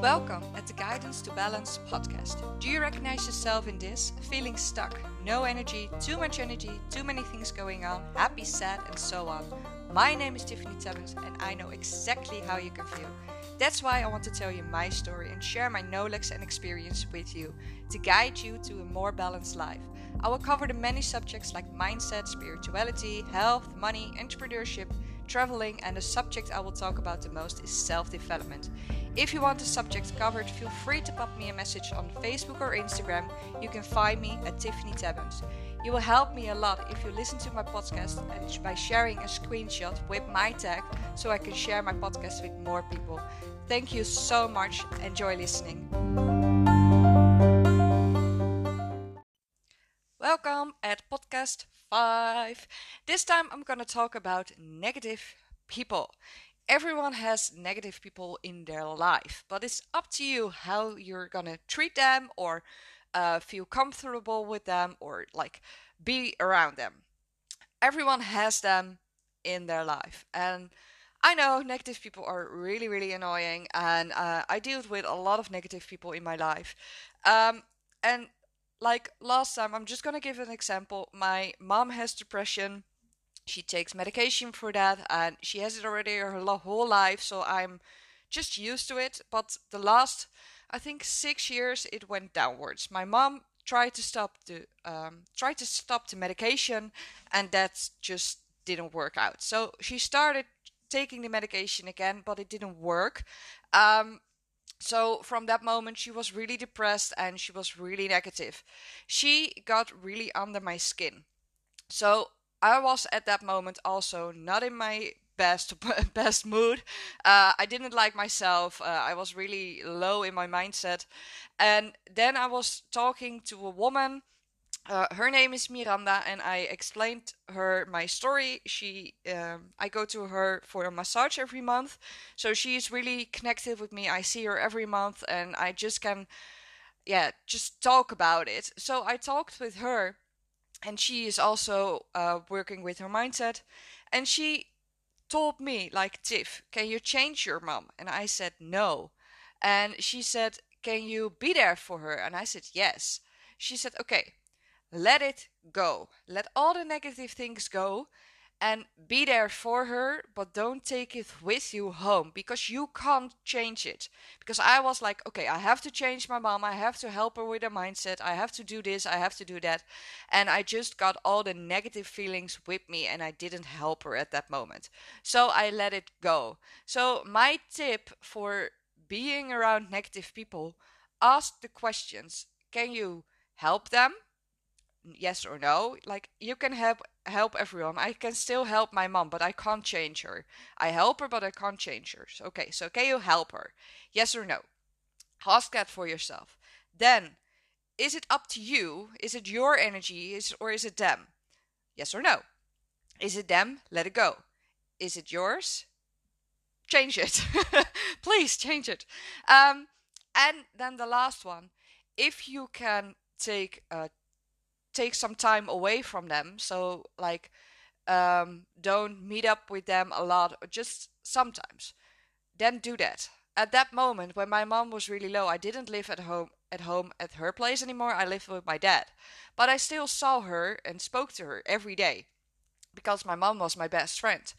Welcome at the Guidance to Balance podcast. Do you recognize yourself in this? Feeling stuck, no energy, too much energy, too many things going on, happy, sad, and so on. My name is Tiffany Tubbins, and I know exactly how you can feel. That's why I want to tell you my story and share my knowledge and experience with you to guide you to a more balanced life. I will cover the many subjects like mindset, spirituality, health, money, entrepreneurship, traveling, and the subject I will talk about the most is self development. If you want the subject covered, feel free to pop me a message on Facebook or Instagram. You can find me at Tiffany Tabbins. You will help me a lot if you listen to my podcast and by sharing a screenshot with my tag so I can share my podcast with more people. Thank you so much. Enjoy listening. Podcast 5. This time I'm going to talk about negative people everyone has negative people in their life, but it's up to you how you're gonna treat them or uh, feel comfortable with them or like be around them. Everyone has them in their life, and I know negative people are really, really annoying, and uh, I deal with a lot of negative people in my life. Um, and like last time, I'm just gonna give an example. My mom has depression. She takes medication for that and she has it already her whole life so i'm just used to it. But the last i think six years it went downwards. My mom tried to stop the um, tried to stop the medication and that just didn't work out. So she started taking the medication again but it didn't work. Um, so from that moment she was really depressed and she was really negative she got really under my skin so I was at that moment also not in my best best mood. Uh, I didn't like myself. Uh, I was really low in my mindset, and then I was talking to a woman. Uh, her name is Miranda, and I explained her my story. She, um, I go to her for a massage every month, so she's really connected with me. I see her every month, and I just can, yeah, just talk about it. So I talked with her, and she is also uh, working with her mindset and she told me like tiff can you change your mom and i said no and she said can you be there for her and i said yes she said okay let it go let all the negative things go and be there for her, but don't take it with you home because you can't change it. Because I was like, okay, I have to change my mom, I have to help her with her mindset, I have to do this, I have to do that. And I just got all the negative feelings with me and I didn't help her at that moment. So I let it go. So, my tip for being around negative people ask the questions can you help them? Yes or no like you can help help everyone. I can still help my mom but i can't change her. I help her but i can't change her. Okay so can you help her? Yes or no? Ask that for yourself. Then is it up to you? Is it your energy? Is or is it them? Yes or no? Is it them? Let it go. Is it yours? Change it. Please change it. Um and then the last one. If you can take a take some time away from them. So like um, don't meet up with them a lot or just sometimes. Then do that. At that moment when my mom was really low, I didn't live at home at home at her place anymore. I lived with my dad. But I still saw her and spoke to her every day because my mom was my best friend.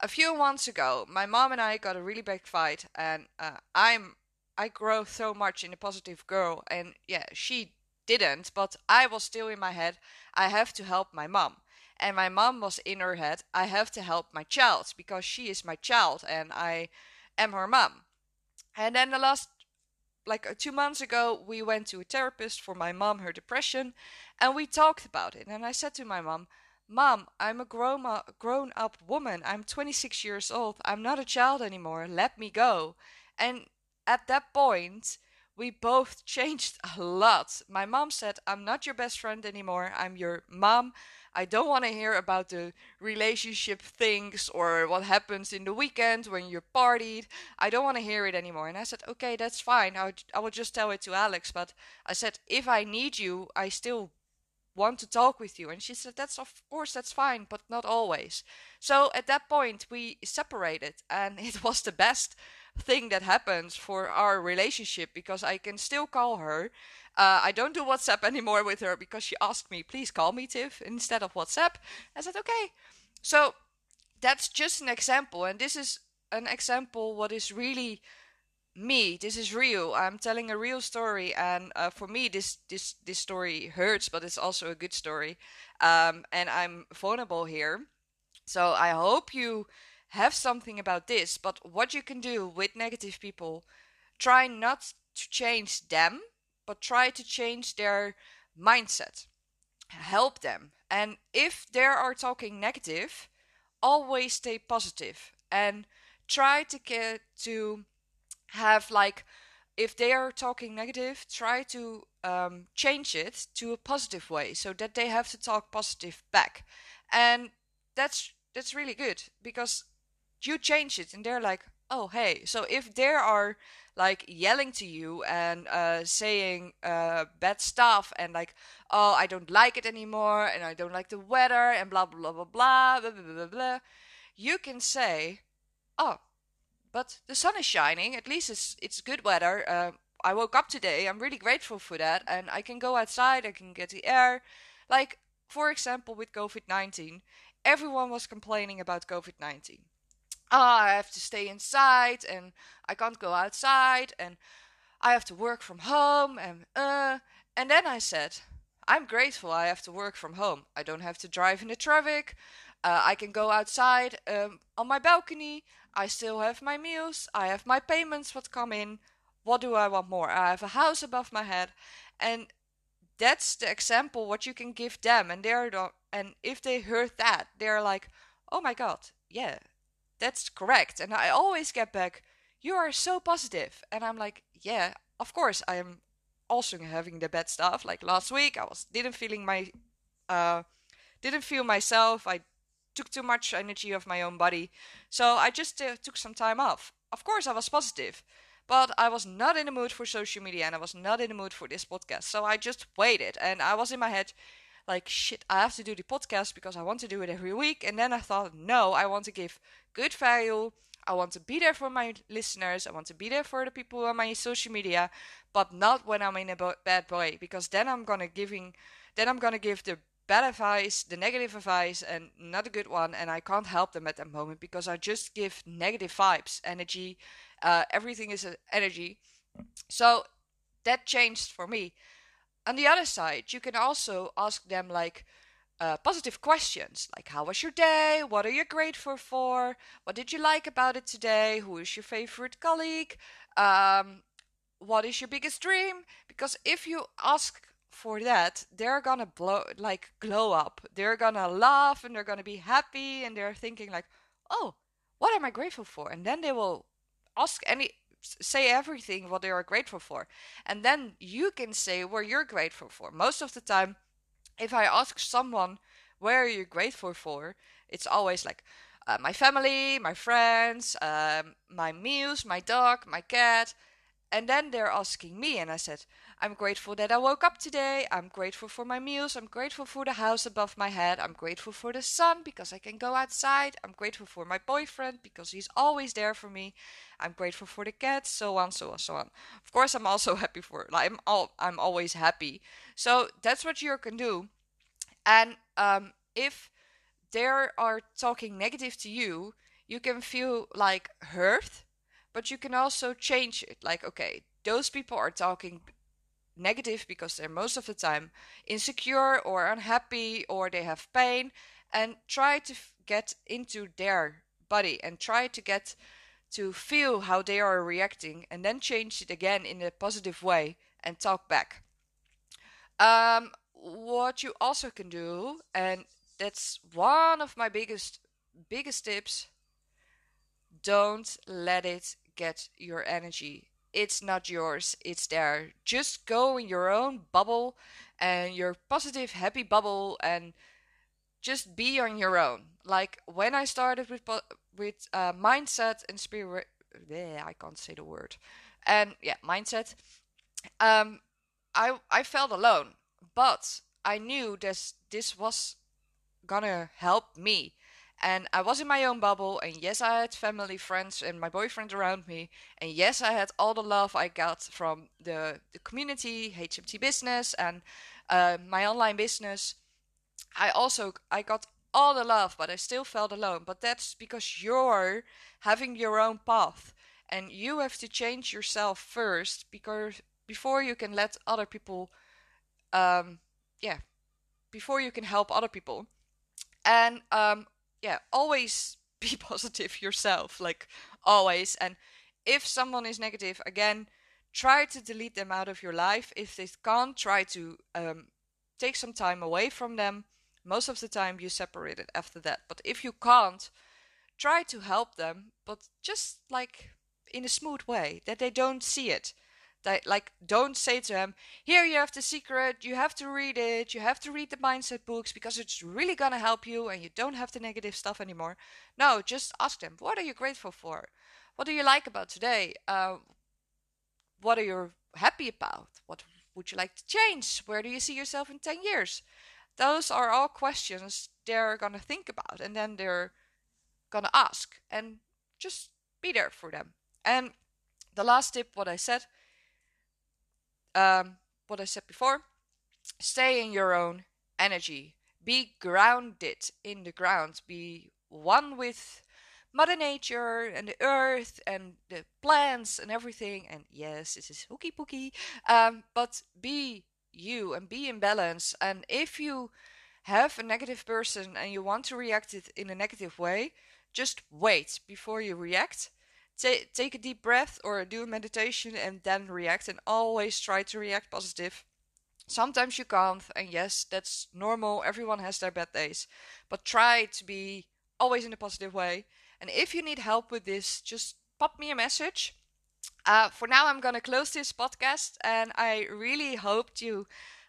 A few months ago, my mom and I got a really big fight and uh, I'm I grow so much in a positive girl and yeah, she didn't, but I was still in my head, I have to help my mom. And my mom was in her head, I have to help my child because she is my child and I am her mom. And then the last like uh, two months ago, we went to a therapist for my mom, her depression, and we talked about it. And I said to my mom, Mom, I'm a grown grown up woman. I'm 26 years old. I'm not a child anymore. Let me go. And at that point, we both changed a lot. My mom said, I'm not your best friend anymore. I'm your mom. I don't want to hear about the relationship things or what happens in the weekend when you're partied. I don't want to hear it anymore. And I said, okay, that's fine. I, I will just tell it to Alex. But I said, if I need you, I still want to talk with you. And she said, that's of course, that's fine, but not always. So at that point, we separated and it was the best thing that happens for our relationship because I can still call her. Uh, I don't do WhatsApp anymore with her because she asked me, please call me, Tiff, instead of WhatsApp. I said, okay. So that's just an example. And this is an example what is really me this is real i'm telling a real story and uh, for me this this this story hurts but it's also a good story um, and i'm vulnerable here so i hope you have something about this but what you can do with negative people try not to change them but try to change their mindset. Help them. And if they are talking negative always stay positive and try to get to have like if they are talking negative try to um, change it to a positive way so that they have to talk positive back. And that's that's really good because you change it and they're like oh hey so if they are like yelling to you and uh, saying uh, bad stuff and like oh i don't like it anymore and i don't like the weather and blah blah blah blah blah blah blah, blah, blah you can say oh but the sun is shining. At least it's it's good weather. Uh, I woke up today. I'm really grateful for that, and I can go outside. I can get the air. Like for example, with COVID nineteen, everyone was complaining about COVID nineteen. Ah, oh, I have to stay inside, and I can't go outside, and I have to work from home, and uh. And then I said, I'm grateful I have to work from home. I don't have to drive in the traffic. Uh, I can go outside um, on my balcony. I still have my meals, I have my payments what come in. What do I want more? I have a house above my head, and that's the example what you can give them. And they're and if they heard that, they're like, oh my god, yeah, that's correct. And I always get back, you are so positive, and I'm like, yeah, of course I am also having the bad stuff. Like last week, I was didn't feeling my, uh, didn't feel myself. I took too much energy of my own body. So I just uh, took some time off. Of course, I was positive, but I was not in the mood for social media and I was not in the mood for this podcast. So I just waited and I was in my head like, shit, I have to do the podcast because I want to do it every week. And then I thought, no, I want to give good value. I want to be there for my listeners. I want to be there for the people on my social media, but not when I'm in a bad way because then I'm gonna giving, then I'm gonna give the bad advice, the negative advice, and not a good one, and I can't help them at that moment because I just give negative vibes, energy. Uh, everything is energy. So that changed for me. On the other side, you can also ask them like uh, positive questions, like how was your day? What are you grateful for? What did you like about it today? Who is your favorite colleague? Um, what is your biggest dream? Because if you ask for that, they're gonna blow like glow up. They're gonna laugh and they're gonna be happy and they're thinking like, "Oh, what am I grateful for?" And then they will ask any say everything what they are grateful for. And then you can say what you're grateful for. Most of the time, if I ask someone, "Where are you grateful for?" it's always like uh, my family, my friends, um, my meals, my dog, my cat. And then they're asking me, and I said, I'm grateful that I woke up today. I'm grateful for my meals. I'm grateful for the house above my head. I'm grateful for the sun because I can go outside. I'm grateful for my boyfriend because he's always there for me. I'm grateful for the cats, so on, so on, so on. Of course, I'm also happy for like I'm all I'm always happy. So that's what you can do. And um, if they are talking negative to you, you can feel like hurt, but you can also change it. Like, okay, those people are talking negative because they're most of the time insecure or unhappy or they have pain and try to get into their body and try to get to feel how they are reacting and then change it again in a positive way and talk back. Um, what you also can do, and that's one of my biggest biggest tips, don't let it get your energy it's not yours, it's there. Just go in your own bubble and your positive, happy bubble and just be on your own. Like when I started with with uh, mindset and spirit, yeah, I can't say the word, and yeah, mindset. Um, I I felt alone, but I knew this this was gonna help me, and I was in my own bubble. And yes, I had family, friends, and my boyfriend around me. And yes, I had all the love I got from the, the community, HMT business, and uh, my online business. I also I got all the love, but I still felt alone. But that's because you're having your own path, and you have to change yourself first because before you can let other people, um, yeah, before you can help other people, and um, yeah, always be positive yourself, like always. And if someone is negative, again, try to delete them out of your life. If they can't, try to um, take some time away from them. Most of the time, you separate it after that. But if you can't, try to help them, but just like in a smooth way that they don't see it. Like don't say to them, "Here you have the secret. You have to read it. You have to read the mindset books because it's really gonna help you, and you don't have the negative stuff anymore." No, just ask them, "What are you grateful for? What do you like about today? Uh, what are you happy about? What would you like to change? Where do you see yourself in ten years?" Those are all questions they're gonna think about, and then they're gonna ask, and just be there for them. And the last tip, what I said um, what I said before stay in your own energy, be grounded in the ground, be one with Mother Nature and the earth and the plants and everything. And yes, this is hooky pooky, um, but be you and be in balance. And if you have a negative person and you want to react it in a negative way, just wait before you react Take take a deep breath or do a meditation and then react and always try to react positive. Sometimes you can't, and yes, that's normal. Everyone has their bad days. But try to be always in a positive way. And if you need help with this, just pop me a message. Uh, for now, I'm to close this podcast, and I really hoped you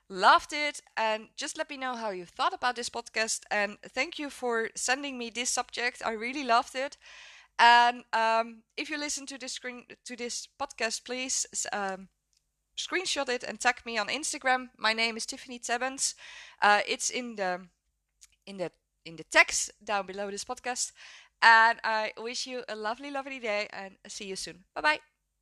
loved it. And just let me know how you thought about this podcast. And thank you for sending me this subject. I really loved it. And um, if you listen to this screen to this podcast, please um, screenshot it and tag me on Instagram. My name is Tiffany Tebbens. Uh, it's in the in the in the text down below this podcast. And I wish you a lovely, lovely day and see you soon. Bye bye.